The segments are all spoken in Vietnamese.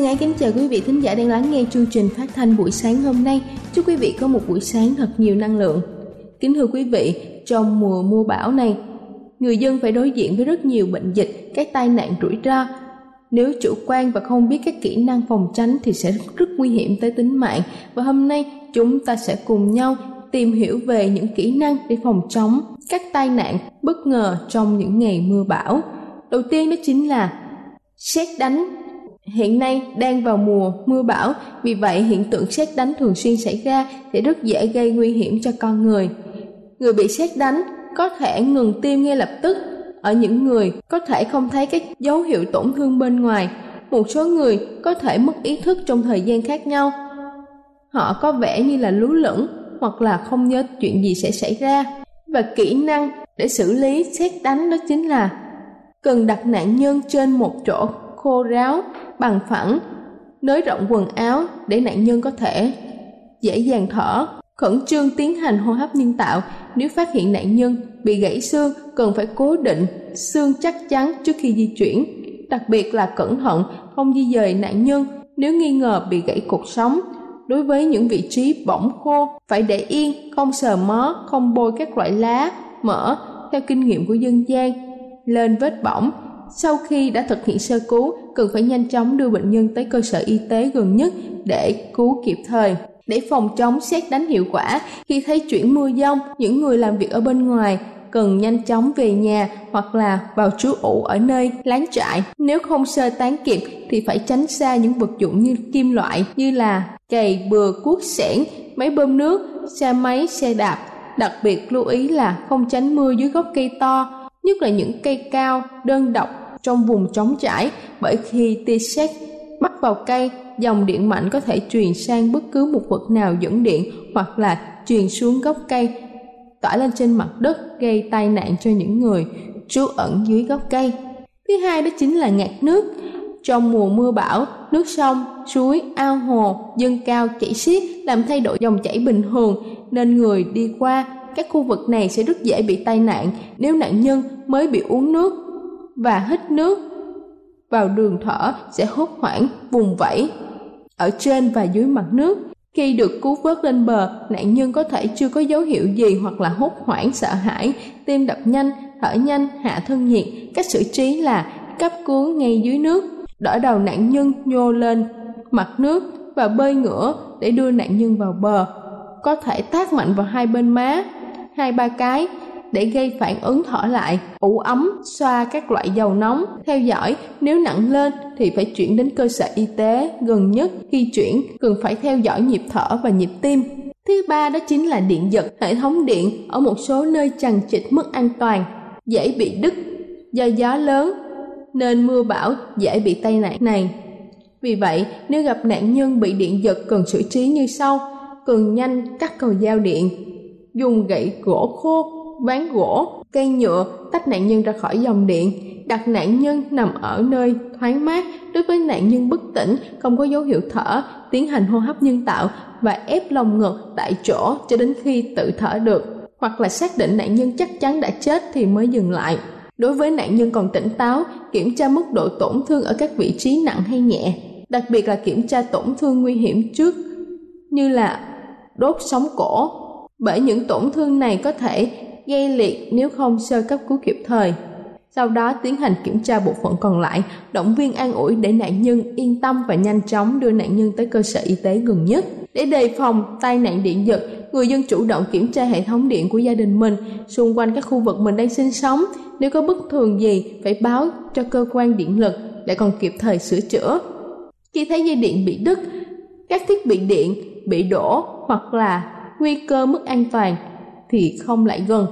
Thân ái kính chào quý vị thính giả đang lắng nghe chương trình phát thanh buổi sáng hôm nay. Chúc quý vị có một buổi sáng thật nhiều năng lượng. Kính thưa quý vị, trong mùa mưa bão này, người dân phải đối diện với rất nhiều bệnh dịch, các tai nạn rủi ro. Nếu chủ quan và không biết các kỹ năng phòng tránh thì sẽ rất nguy hiểm tới tính mạng. Và hôm nay chúng ta sẽ cùng nhau tìm hiểu về những kỹ năng để phòng chống các tai nạn bất ngờ trong những ngày mưa bão. Đầu tiên đó chính là xét đánh Hiện nay đang vào mùa mưa bão, vì vậy hiện tượng sét đánh thường xuyên xảy ra sẽ rất dễ gây nguy hiểm cho con người. Người bị sét đánh có thể ngừng tim ngay lập tức ở những người có thể không thấy các dấu hiệu tổn thương bên ngoài. Một số người có thể mất ý thức trong thời gian khác nhau. Họ có vẻ như là lú lẫn hoặc là không nhớ chuyện gì sẽ xảy ra. Và kỹ năng để xử lý xét đánh đó chính là cần đặt nạn nhân trên một chỗ khô ráo bằng phẳng, nới rộng quần áo để nạn nhân có thể dễ dàng thở, khẩn trương tiến hành hô hấp nhân tạo. Nếu phát hiện nạn nhân bị gãy xương, cần phải cố định xương chắc chắn trước khi di chuyển. Đặc biệt là cẩn thận không di dời nạn nhân nếu nghi ngờ bị gãy cột sống. Đối với những vị trí bỏng khô, phải để yên, không sờ mó, không bôi các loại lá, mỡ, theo kinh nghiệm của dân gian. Lên vết bỏng, sau khi đã thực hiện sơ cứu, cần phải nhanh chóng đưa bệnh nhân tới cơ sở y tế gần nhất để cứu kịp thời. Để phòng chống xét đánh hiệu quả, khi thấy chuyển mưa dông, những người làm việc ở bên ngoài cần nhanh chóng về nhà hoặc là vào trú ủ ở nơi láng trại. Nếu không sơ tán kịp thì phải tránh xa những vật dụng như kim loại như là cày, bừa, cuốc xẻng, máy bơm nước, xe máy, xe đạp. Đặc biệt lưu ý là không tránh mưa dưới gốc cây to, nhất là những cây cao, đơn độc trong vùng trống trải bởi khi tia sét bắt vào cây, dòng điện mạnh có thể truyền sang bất cứ một vật nào dẫn điện hoặc là truyền xuống gốc cây, tỏa lên trên mặt đất gây tai nạn cho những người trú ẩn dưới gốc cây. Thứ hai đó chính là ngạt nước. Trong mùa mưa bão, nước sông, suối, ao hồ dâng cao chảy xiết làm thay đổi dòng chảy bình thường nên người đi qua các khu vực này sẽ rất dễ bị tai nạn nếu nạn nhân mới bị uống nước và hít nước vào đường thở sẽ hốt hoảng vùng vẫy ở trên và dưới mặt nước. Khi được cứu vớt lên bờ, nạn nhân có thể chưa có dấu hiệu gì hoặc là hốt hoảng sợ hãi, tim đập nhanh, thở nhanh, hạ thân nhiệt. Cách xử trí là cấp cứu ngay dưới nước, đỡ đầu nạn nhân nhô lên mặt nước và bơi ngửa để đưa nạn nhân vào bờ. Có thể tác mạnh vào hai bên má, hai ba cái để gây phản ứng thở lại, ủ ấm, xoa các loại dầu nóng. Theo dõi, nếu nặng lên thì phải chuyển đến cơ sở y tế gần nhất. Khi chuyển, cần phải theo dõi nhịp thở và nhịp tim. Thứ ba đó chính là điện giật. Hệ thống điện ở một số nơi chằng chịt mất an toàn, dễ bị đứt do gió lớn, nên mưa bão dễ bị tai nạn này. Vì vậy, nếu gặp nạn nhân bị điện giật cần xử trí như sau cần nhanh cắt cầu dao điện, dùng gậy gỗ khô, ván gỗ, cây nhựa tách nạn nhân ra khỏi dòng điện, đặt nạn nhân nằm ở nơi thoáng mát đối với nạn nhân bất tỉnh không có dấu hiệu thở tiến hành hô hấp nhân tạo và ép lồng ngực tại chỗ cho đến khi tự thở được. Hoặc là xác định nạn nhân chắc chắn đã chết thì mới dừng lại. Đối với nạn nhân còn tỉnh táo kiểm tra mức độ tổn thương ở các vị trí nặng hay nhẹ. Đặc biệt là kiểm tra tổn thương nguy hiểm trước như là đốt sống cổ. Bởi những tổn thương này có thể gây liệt nếu không sơ cấp cứu kịp thời sau đó tiến hành kiểm tra bộ phận còn lại, động viên an ủi để nạn nhân yên tâm và nhanh chóng đưa nạn nhân tới cơ sở y tế gần nhất. Để đề phòng tai nạn điện giật, người dân chủ động kiểm tra hệ thống điện của gia đình mình xung quanh các khu vực mình đang sinh sống. Nếu có bất thường gì, phải báo cho cơ quan điện lực để còn kịp thời sửa chữa. Khi thấy dây điện bị đứt, các thiết bị điện bị đổ hoặc là nguy cơ mất an toàn thì không lại gần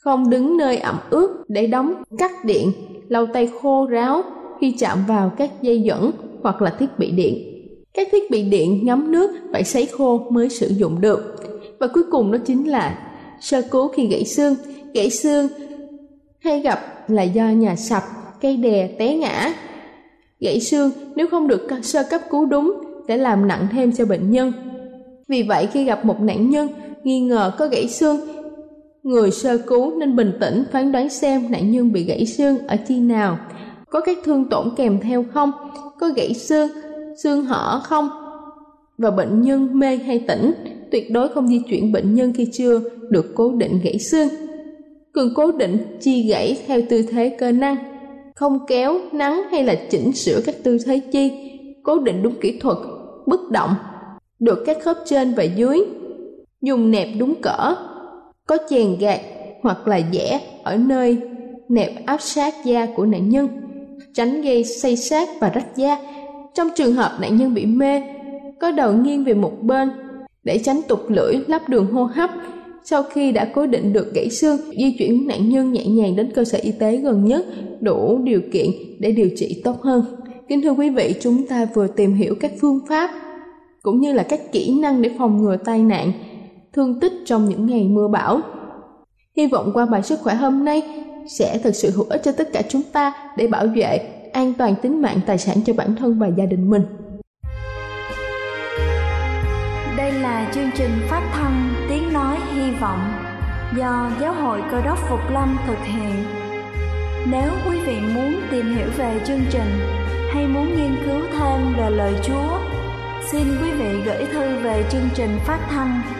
không đứng nơi ẩm ướt để đóng cắt điện, lau tay khô ráo khi chạm vào các dây dẫn hoặc là thiết bị điện. Các thiết bị điện ngấm nước phải sấy khô mới sử dụng được. Và cuối cùng đó chính là sơ cứu khi gãy xương. Gãy xương hay gặp là do nhà sập, cây đè té ngã. Gãy xương nếu không được sơ cấp cứu đúng sẽ làm nặng thêm cho bệnh nhân. Vì vậy khi gặp một nạn nhân nghi ngờ có gãy xương. Người sơ cứu nên bình tĩnh phán đoán xem nạn nhân bị gãy xương ở chi nào, có các thương tổn kèm theo không, có gãy xương, xương hở không, và bệnh nhân mê hay tỉnh, tuyệt đối không di chuyển bệnh nhân khi chưa được cố định gãy xương. Cần cố định chi gãy theo tư thế cơ năng, không kéo, nắng hay là chỉnh sửa các tư thế chi, cố định đúng kỹ thuật, bất động, được các khớp trên và dưới, dùng nẹp đúng cỡ, có chèn gạt hoặc là vẽ ở nơi nẹp áp sát da của nạn nhân, tránh gây xây sát và rách da. Trong trường hợp nạn nhân bị mê, có đầu nghiêng về một bên để tránh tụt lưỡi lắp đường hô hấp. Sau khi đã cố định được gãy xương, di chuyển nạn nhân nhẹ nhàng đến cơ sở y tế gần nhất đủ điều kiện để điều trị tốt hơn. Kính thưa quý vị, chúng ta vừa tìm hiểu các phương pháp cũng như là các kỹ năng để phòng ngừa tai nạn thương tích trong những ngày mưa bão. Hy vọng qua bài sức khỏe hôm nay sẽ thực sự hữu ích cho tất cả chúng ta để bảo vệ an toàn tính mạng tài sản cho bản thân và gia đình mình. Đây là chương trình phát thanh tiếng nói hy vọng do Giáo hội Cơ đốc Phục Lâm thực hiện. Nếu quý vị muốn tìm hiểu về chương trình hay muốn nghiên cứu thêm về lời Chúa, xin quý vị gửi thư về chương trình phát thanh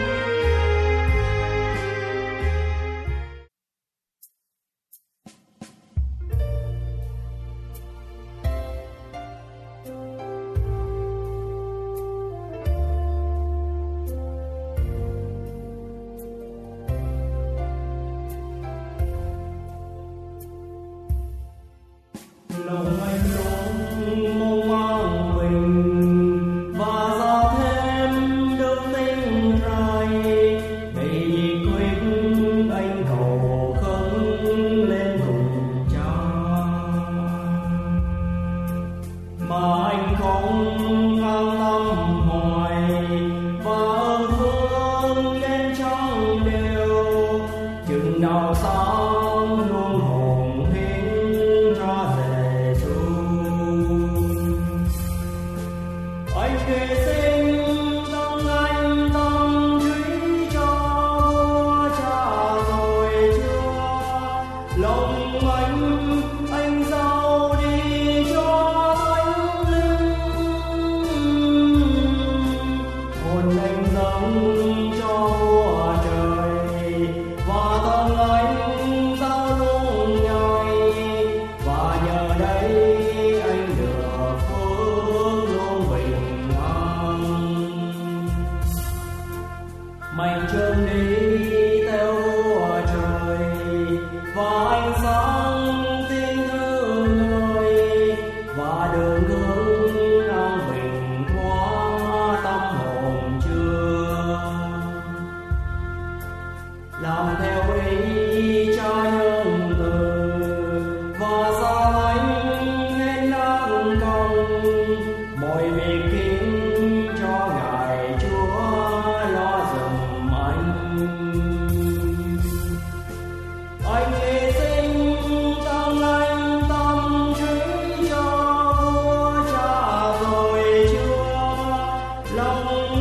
Oh,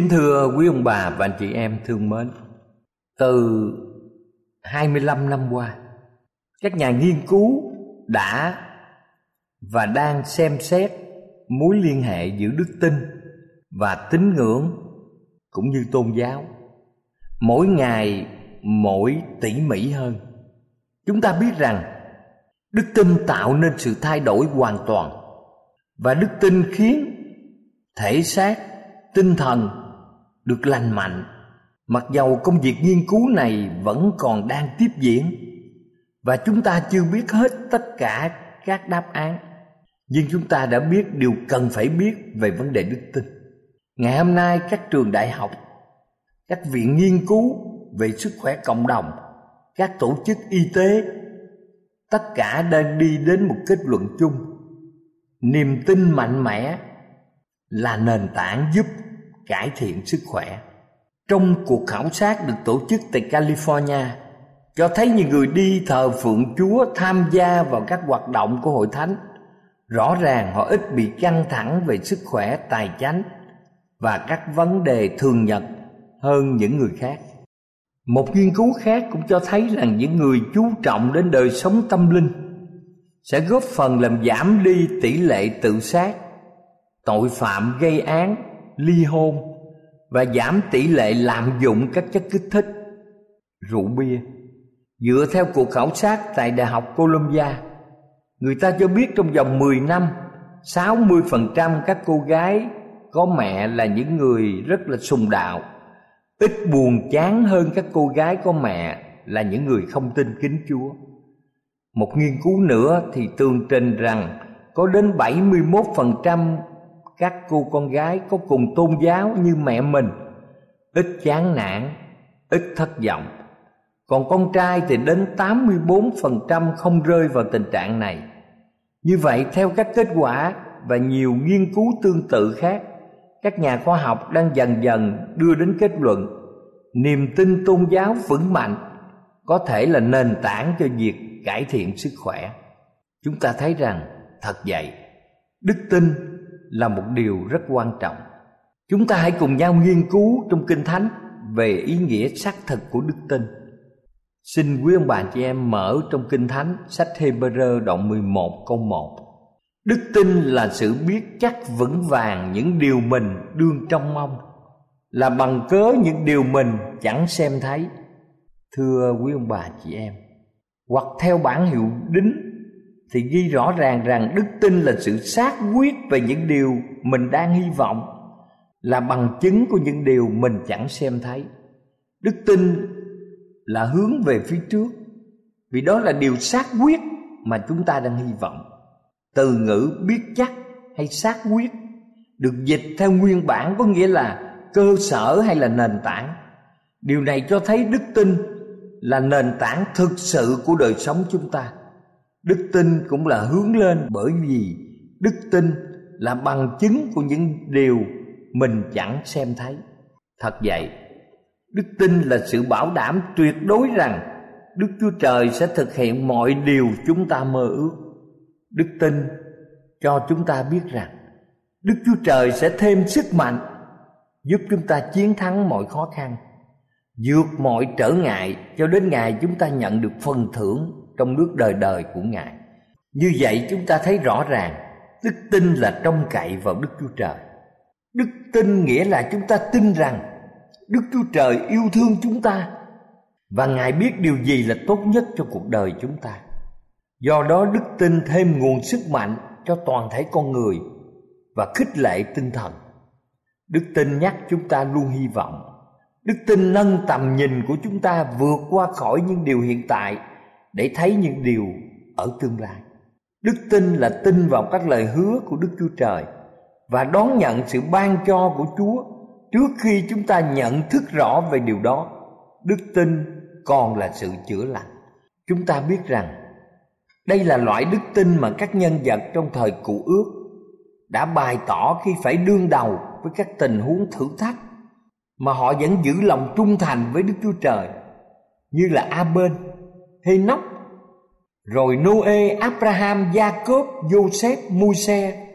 Kính thưa quý ông bà và anh chị em thương mến, Từ 25 năm qua, Các nhà nghiên cứu đã và đang xem xét mối liên hệ giữa đức tin và tín ngưỡng cũng như tôn giáo. Mỗi ngày, mỗi tỉ mỉ hơn. Chúng ta biết rằng đức tin tạo nên sự thay đổi hoàn toàn và đức tin khiến thể xác, tinh thần được lành mạnh. Mặc dầu công việc nghiên cứu này vẫn còn đang tiếp diễn, và chúng ta chưa biết hết tất cả các đáp án, nhưng chúng ta đã biết điều cần phải biết về vấn đề đức tin. Ngày hôm nay, các trường đại học, các viện nghiên cứu về sức khỏe cộng đồng, các tổ chức y tế, tất cả đang đi đến một kết luận chung. Niềm tin mạnh mẽ là nền tảng giúp cải thiện sức khỏe. Trong cuộc khảo sát được tổ chức tại California cho thấy những người đi thờ phượng Chúa tham gia vào các hoạt động của hội thánh rõ ràng họ ít bị căng thẳng về sức khỏe tài chánh và các vấn đề thường nhật hơn những người khác. Một nghiên cứu khác cũng cho thấy rằng những người chú trọng đến đời sống tâm linh sẽ góp phần làm giảm đi tỷ lệ tự sát, tội phạm gây án ly hôn và giảm tỷ lệ lạm dụng các chất kích thích, rượu bia dựa theo cuộc khảo sát tại đại học Columbia, người ta cho biết trong vòng 10 năm 60% các cô gái có mẹ là những người rất là sùng đạo ít buồn chán hơn các cô gái có mẹ là những người không tin kính Chúa. Một nghiên cứu nữa thì tường trình rằng có đến 71% các cô con gái có cùng tôn giáo như mẹ mình. Ít chán nản, ít thất vọng. Còn con trai thì đến 84% không rơi vào tình trạng này. Như vậy, theo các kết quả và nhiều nghiên cứu tương tự khác, các nhà khoa học đang dần dần đưa đến kết luận, niềm tin tôn giáo vững mạnh có thể là nền tảng cho việc cải thiện sức khỏe. Chúng ta thấy rằng, thật vậy, đức tin là một điều rất quan trọng. Chúng ta hãy cùng nhau nghiên cứu trong kinh thánh về ý nghĩa xác thực của đức tin. Xin quý ông bà chị em mở trong kinh thánh sách Hebrew đoạn 11 câu 1 Đức tin là sự biết chắc vững vàng những điều mình đương trong mong, Là bằng cớ những điều mình chẳng xem thấy. Thưa quý ông bà chị em, Hoặc theo bản hiệu đính thì ghi rõ ràng rằng đức tin là sự xác quyết về những điều mình đang hy vọng, là bằng chứng của những điều mình chẳng xem thấy. Đức tin là hướng về phía trước, vì đó là điều xác quyết mà chúng ta đang hy vọng. Từ ngữ biết chắc hay xác quyết được dịch theo nguyên bản có nghĩa là cơ sở hay là nền tảng. Điều này cho thấy đức tin là nền tảng thực sự của đời sống chúng ta. Đức tin cũng là hướng lên bởi vì đức tin là bằng chứng của những điều mình chẳng xem thấy. Thật vậy, đức tin là sự bảo đảm tuyệt đối rằng Đức Chúa Trời sẽ thực hiện mọi điều chúng ta mơ ước. Đức tin cho chúng ta biết rằng Đức Chúa Trời sẽ thêm sức mạnh giúp chúng ta chiến thắng mọi khó khăn, vượt mọi trở ngại cho đến ngày chúng ta nhận được phần thưởng trong nước đời đời của Ngài. Như vậy chúng ta thấy rõ ràng, đức tin là trông cậy vào Đức Chúa Trời. Đức tin nghĩa là chúng ta tin rằng Đức Chúa Trời yêu thương chúng ta và Ngài biết điều gì là tốt nhất cho cuộc đời chúng ta. Do đó đức tin thêm nguồn sức mạnh cho toàn thể con người và khích lệ tinh thần. Đức tin nhắc chúng ta luôn hy vọng. Đức tin nâng tầm nhìn của chúng ta vượt qua khỏi những điều hiện tại để thấy những điều ở tương lai. Đức tin là tin vào các lời hứa của Đức Chúa Trời và đón nhận sự ban cho của Chúa trước khi chúng ta nhận thức rõ về điều đó. Đức tin còn là sự chữa lành. Chúng ta biết rằng đây là loại đức tin mà các nhân vật trong thời cụ ước đã bày tỏ khi phải đương đầu với các tình huống thử thách mà họ vẫn giữ lòng trung thành với Đức Chúa Trời như là A-bên, Henoch rồi Noe, Abraham, Jacob, Joseph, Môi-se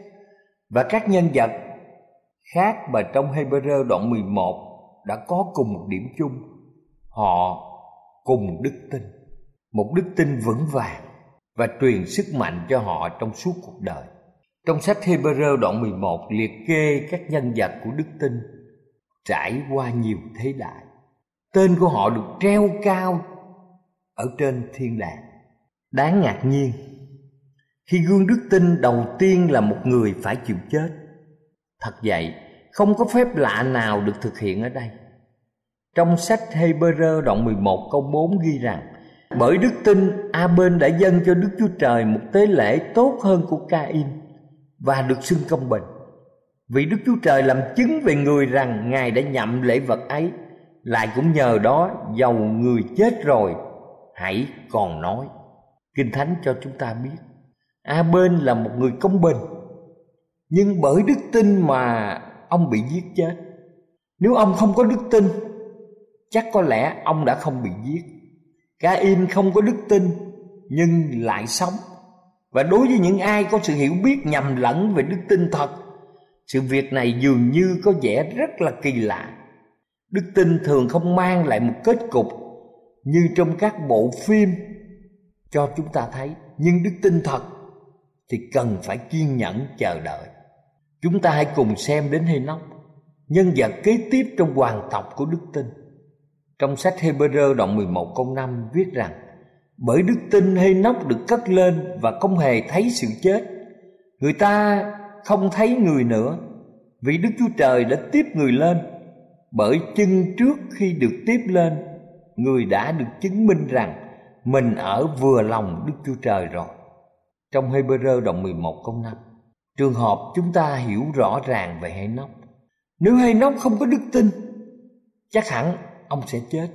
và các nhân vật khác mà trong Hebrew đoạn 11 đã có cùng một điểm chung. Họ cùng đức tin, một đức tin vững vàng và truyền sức mạnh cho họ trong suốt cuộc đời. Trong sách Hebrew đoạn 11 liệt kê các nhân vật của đức tin trải qua nhiều thế đại. Tên của họ được treo cao ở trên thiên đàng. Đáng ngạc nhiên khi gương đức tin đầu tiên là một người phải chịu chết. Thật vậy, không có phép lạ nào được thực hiện ở đây. Trong sách Hebrew đoạn 11 câu 4 ghi rằng Bởi đức tin A-bên đã dâng cho Đức Chúa Trời một tế lễ tốt hơn của Ca-in Và được xưng công bình Vì Đức Chúa Trời làm chứng về người rằng Ngài đã nhậm lễ vật ấy Lại cũng nhờ đó dầu người chết rồi Hãy còn nói Kinh Thánh cho chúng ta biết A-bên là một người công bình Nhưng bởi đức tin mà ông bị giết chết Nếu ông không có đức tin chắc có lẽ ông đã không bị giết. ca in không có đức tin nhưng lại sống. Và đối với những ai có sự hiểu biết nhầm lẫn về đức tin thật, sự việc này dường như có vẻ rất là kỳ lạ. Đức tin thường không mang lại một kết cục như trong các bộ phim cho chúng ta thấy, nhưng đức tin thật thì cần phải kiên nhẫn chờ đợi. Chúng ta hãy cùng xem đến Hê-nóc, nhân vật kế tiếp trong hoàng tộc của đức tin. Trong sách Hebrew đoạn 11 câu 5 viết rằng Bởi đức tin hay nóc được cất lên và không hề thấy sự chết Người ta không thấy người nữa Vì Đức Chúa Trời đã tiếp người lên Bởi chân trước khi được tiếp lên Người đã được chứng minh rằng Mình ở vừa lòng Đức Chúa Trời rồi. Trong Hebrew đoạn 11 câu 5 Trường hợp chúng ta hiểu rõ ràng về hay nóc Nếu hay nóc không có đức tin, Chắc hẳn ông sẽ chết.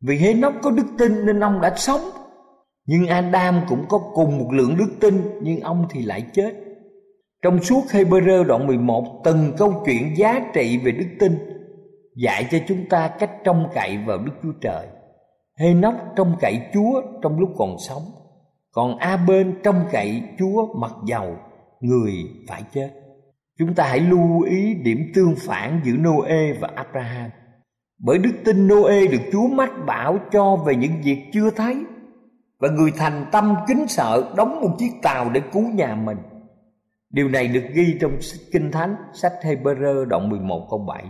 Vì hê nóc có đức tin nên ông đã sống. Nhưng adam cũng có cùng một lượng đức tin, nhưng ông thì lại chết. Trong suốt Hebrew đoạn 11 từng câu chuyện giá trị về đức tin dạy cho chúng ta cách trông cậy vào Đức Chúa Trời. Hê nóc trông cậy Chúa trong lúc còn sống, còn A bên trông cậy Chúa mặc dầu người phải chết. Chúng ta hãy lưu ý điểm tương phản giữa Noe và Abraham. Bởi đức tin Noe được Chúa mách bảo cho về những việc chưa thấy Và người thành tâm kính sợ đóng một chiếc tàu để cứu nhà mình Điều này được ghi trong Kinh Thánh sách Hebrew đoạn 11 câu 7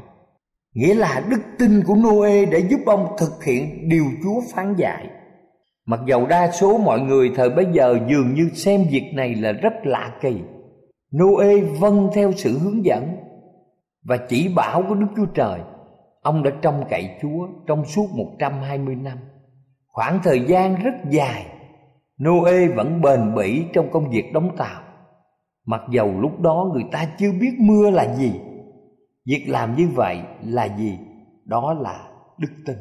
Nghĩa là đức tin của Noe đã giúp ông thực hiện điều Chúa phán dạy. Mặc dầu đa số mọi người thời bấy giờ dường như xem việc này là rất lạ kỳ, Noe vâng theo sự hướng dẫn Và chỉ bảo của Đức Chúa Trời, Ông đã trông cậy Chúa trong suốt 120 năm. Khoảng thời gian rất dài, Noe vẫn bền bỉ trong công việc đóng tàu. Mặc dầu lúc đó người ta chưa biết mưa là gì Việc làm như vậy là gì? Đó là đức tin.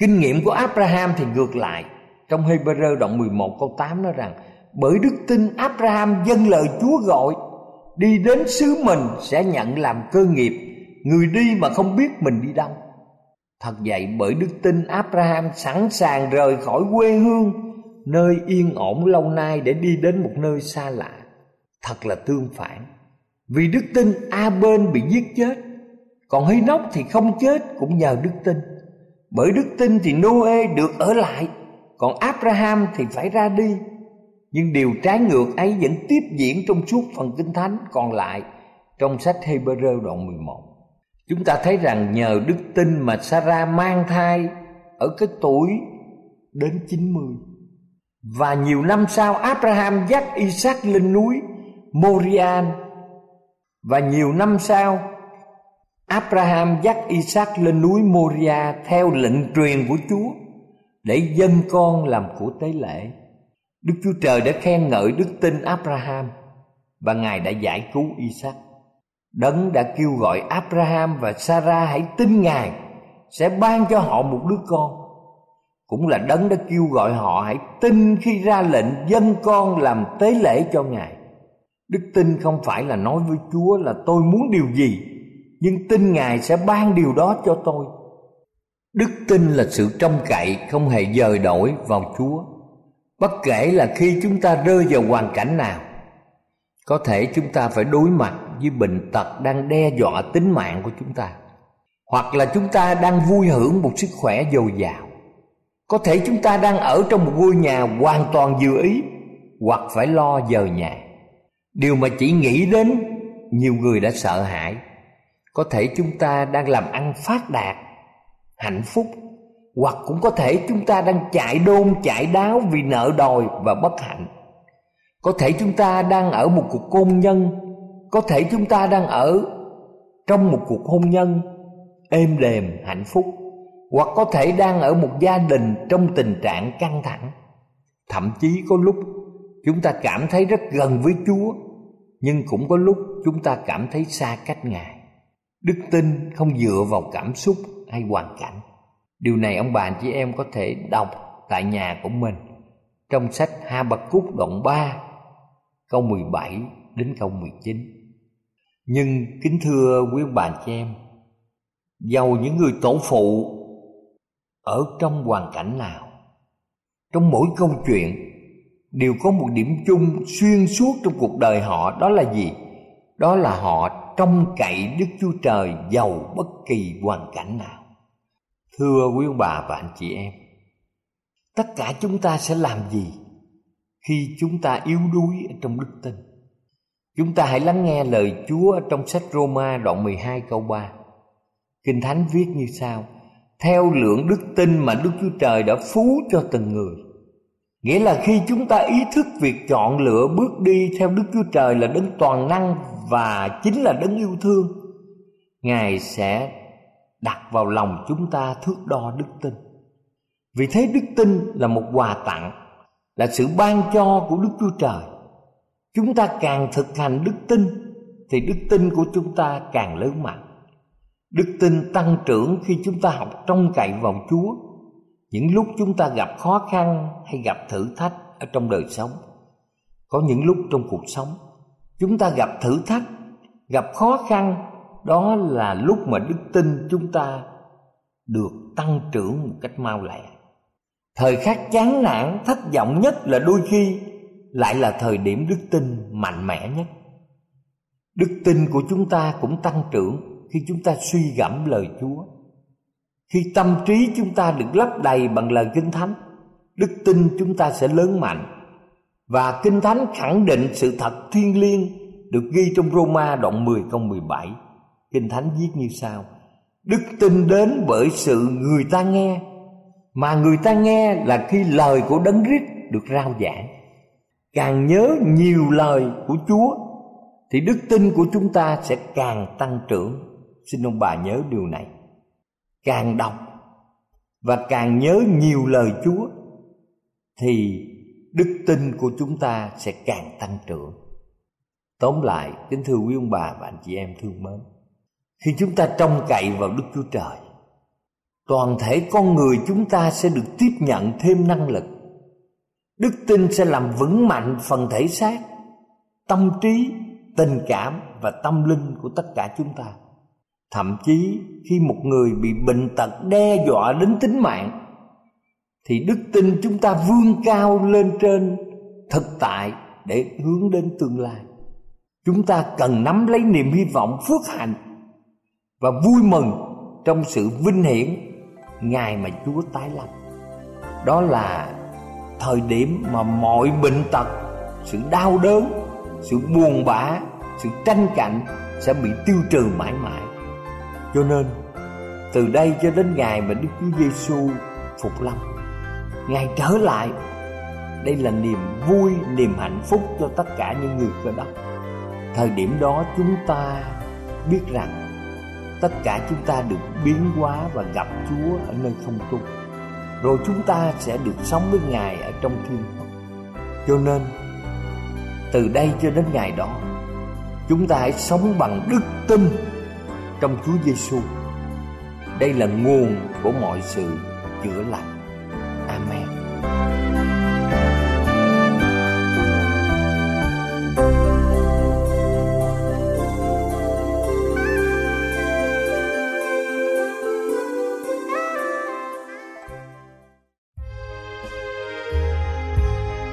Kinh nghiệm của Abraham thì ngược lại. Trong Hebrew đoạn 11 câu 8 nói rằng, bởi đức tin Abraham dâng lời Chúa gọi, đi đến xứ mình sẽ nhận làm cơ nghiệp, người đi mà không biết mình đi đâu. Thật vậy, bởi đức tin Abraham sẵn sàng rời khỏi quê hương, nơi yên ổn lâu nay để đi đến một nơi xa lạ. Thật là tương phản. Vì đức tin a bên bị giết chết còn hy nóc thì không chết cũng nhờ đức tin bởi đức tin thì noe được ở lại, còn abraham thì phải ra đi nhưng điều trái ngược ấy vẫn tiếp diễn trong suốt phần kinh thánh còn lại trong sách Hebrew đoạn 11. Chúng ta thấy rằng nhờ đức tin mà Sarah mang thai ở cái tuổi đến 90. Và nhiều năm sau Abraham dắt Isaac lên núi Morian và nhiều năm sau Abraham dắt Isaac lên núi Moria theo lệnh truyền của Chúa để dân con làm của tế lễ. Đức Chúa Trời đã khen ngợi đức tin Abraham và Ngài đã giải cứu Isaac. Đấng đã kêu gọi Abraham và Sarah hãy tin Ngài sẽ ban cho họ một đứa con. Cũng là đấng đã kêu gọi họ hãy tin khi ra lệnh dân con làm tế lễ cho Ngài. Đức tin không phải là nói với Chúa là tôi muốn điều gì, nhưng tin Ngài sẽ ban điều đó cho tôi. Đức tin là sự trông cậy không hề dời đổi vào Chúa. Bất kể là khi chúng ta rơi vào hoàn cảnh nào, có thể chúng ta phải đối mặt với bệnh tật đang đe dọa tính mạng của chúng ta, hoặc là chúng ta đang vui hưởng một sức khỏe dồi dào. Có thể chúng ta đang ở trong một ngôi nhà hoàn toàn dự ý, hoặc phải lo dời nhà. Điều mà chỉ nghĩ đến nhiều người đã sợ hãi có thể chúng ta đang làm ăn phát đạt, Hạnh phúc, Hoặc cũng có thể chúng ta đang chạy đôn, chạy đáo vì nợ đòi và bất hạnh Có thể chúng ta đang ở một cuộc hôn nhân, Có thể chúng ta đang ở trong một cuộc hôn nhân êm đềm, hạnh phúc, Hoặc có thể đang ở một gia đình trong tình trạng căng thẳng Thậm chí có lúc chúng ta cảm thấy rất gần với Chúa, nhưng cũng có lúc chúng ta cảm thấy xa cách Ngài. Đức tin không dựa vào cảm xúc hay hoàn cảnh. Điều này ông bà chị em có thể đọc tại nhà của mình trong sách Ha Bạc Cúc đoạn 3 câu 17 đến câu 19. Nhưng kính thưa quý ông bà chị em, dầu những người tổ phụ ở trong hoàn cảnh nào, trong mỗi câu chuyện đều có một điểm chung xuyên suốt trong cuộc đời họ đó là gì đó là họ trông cậy đức chúa trời giàu bất kỳ hoàn cảnh nào. Thưa quý ông bà và anh chị em, tất cả chúng ta sẽ làm gì khi chúng ta yếu đuối ở trong đức tin? Chúng ta hãy lắng nghe lời chúa trong sách roma đoạn 12 câu 3 kinh thánh viết như sau, theo lượng đức tin mà đức chúa trời đã phú cho từng người. Nghĩa là khi chúng ta ý thức việc chọn lựa bước đi theo Đức Chúa Trời là đấng toàn năng và chính là đấng yêu thương, Ngài sẽ đặt vào lòng chúng ta thước đo đức tin. Vì thế đức tin là một quà tặng, là sự ban cho của Đức Chúa Trời. Chúng ta càng thực hành đức tin thì đức tin của chúng ta càng lớn mạnh. Đức tin tăng trưởng khi chúng ta học trông cậy vào Chúa những lúc chúng ta gặp khó khăn hay gặp thử thách ở trong đời sống có những lúc trong cuộc sống chúng ta gặp thử thách gặp khó khăn đó là lúc mà đức tin chúng ta được tăng trưởng một cách mau lẹ. Thời khắc chán nản thất vọng nhất là đôi khi lại là thời điểm đức tin mạnh mẽ nhất. Đức tin của chúng ta cũng tăng trưởng khi chúng ta suy gẫm lời chúa. Khi tâm trí chúng ta được lấp đầy bằng lời Kinh Thánh, đức tin chúng ta sẽ lớn mạnh. Và Kinh Thánh khẳng định sự thật thiên liêng được ghi trong Roma đoạn 10 câu 17. Kinh Thánh viết như sau: Đức tin đến bởi sự người ta nghe, mà người ta nghe là khi lời của Đấng Christ được rao giảng. Càng nhớ nhiều lời của Chúa thì đức tin của chúng ta sẽ càng tăng trưởng. Xin ông bà nhớ điều này càng đọc và càng nhớ nhiều lời Chúa thì đức tin của chúng ta sẽ càng tăng trưởng. Tóm lại, kính thưa quý ông bà và anh chị em thương mến, khi chúng ta trông cậy vào Đức Chúa Trời, toàn thể con người chúng ta sẽ được tiếp nhận thêm năng lực. đức tin sẽ làm vững mạnh phần thể xác tâm trí tình cảm và tâm linh của tất cả chúng ta thậm chí khi một người bị bệnh tật đe dọa đến tính mạng thì đức tin chúng ta vươn cao lên trên thực tại để hướng đến tương lai. Chúng ta cần nắm lấy niềm hy vọng phước hạnh và vui mừng trong sự vinh hiển ngày mà chúa tái lâm đó là thời điểm mà mọi bệnh tật, sự đau đớn, sự buồn bã, sự tranh cạnh sẽ bị tiêu trừ mãi mãi. Cho nên, từ đây cho đến ngày mà Đức Chúa Giêsu phục lâm Ngài trở lại Đây là niềm vui, niềm hạnh phúc cho tất cả những người cơ đốc Thời điểm đó chúng ta biết rằng Tất cả chúng ta được biến hóa và gặp Chúa ở nơi không trung Rồi chúng ta sẽ được sống với Ngài ở trong thiên quốc Cho nên từ đây cho đến ngày đó chúng ta hãy sống bằng đức tin trong Chúa Giêsu. Đây là nguồn của mọi sự chữa lành.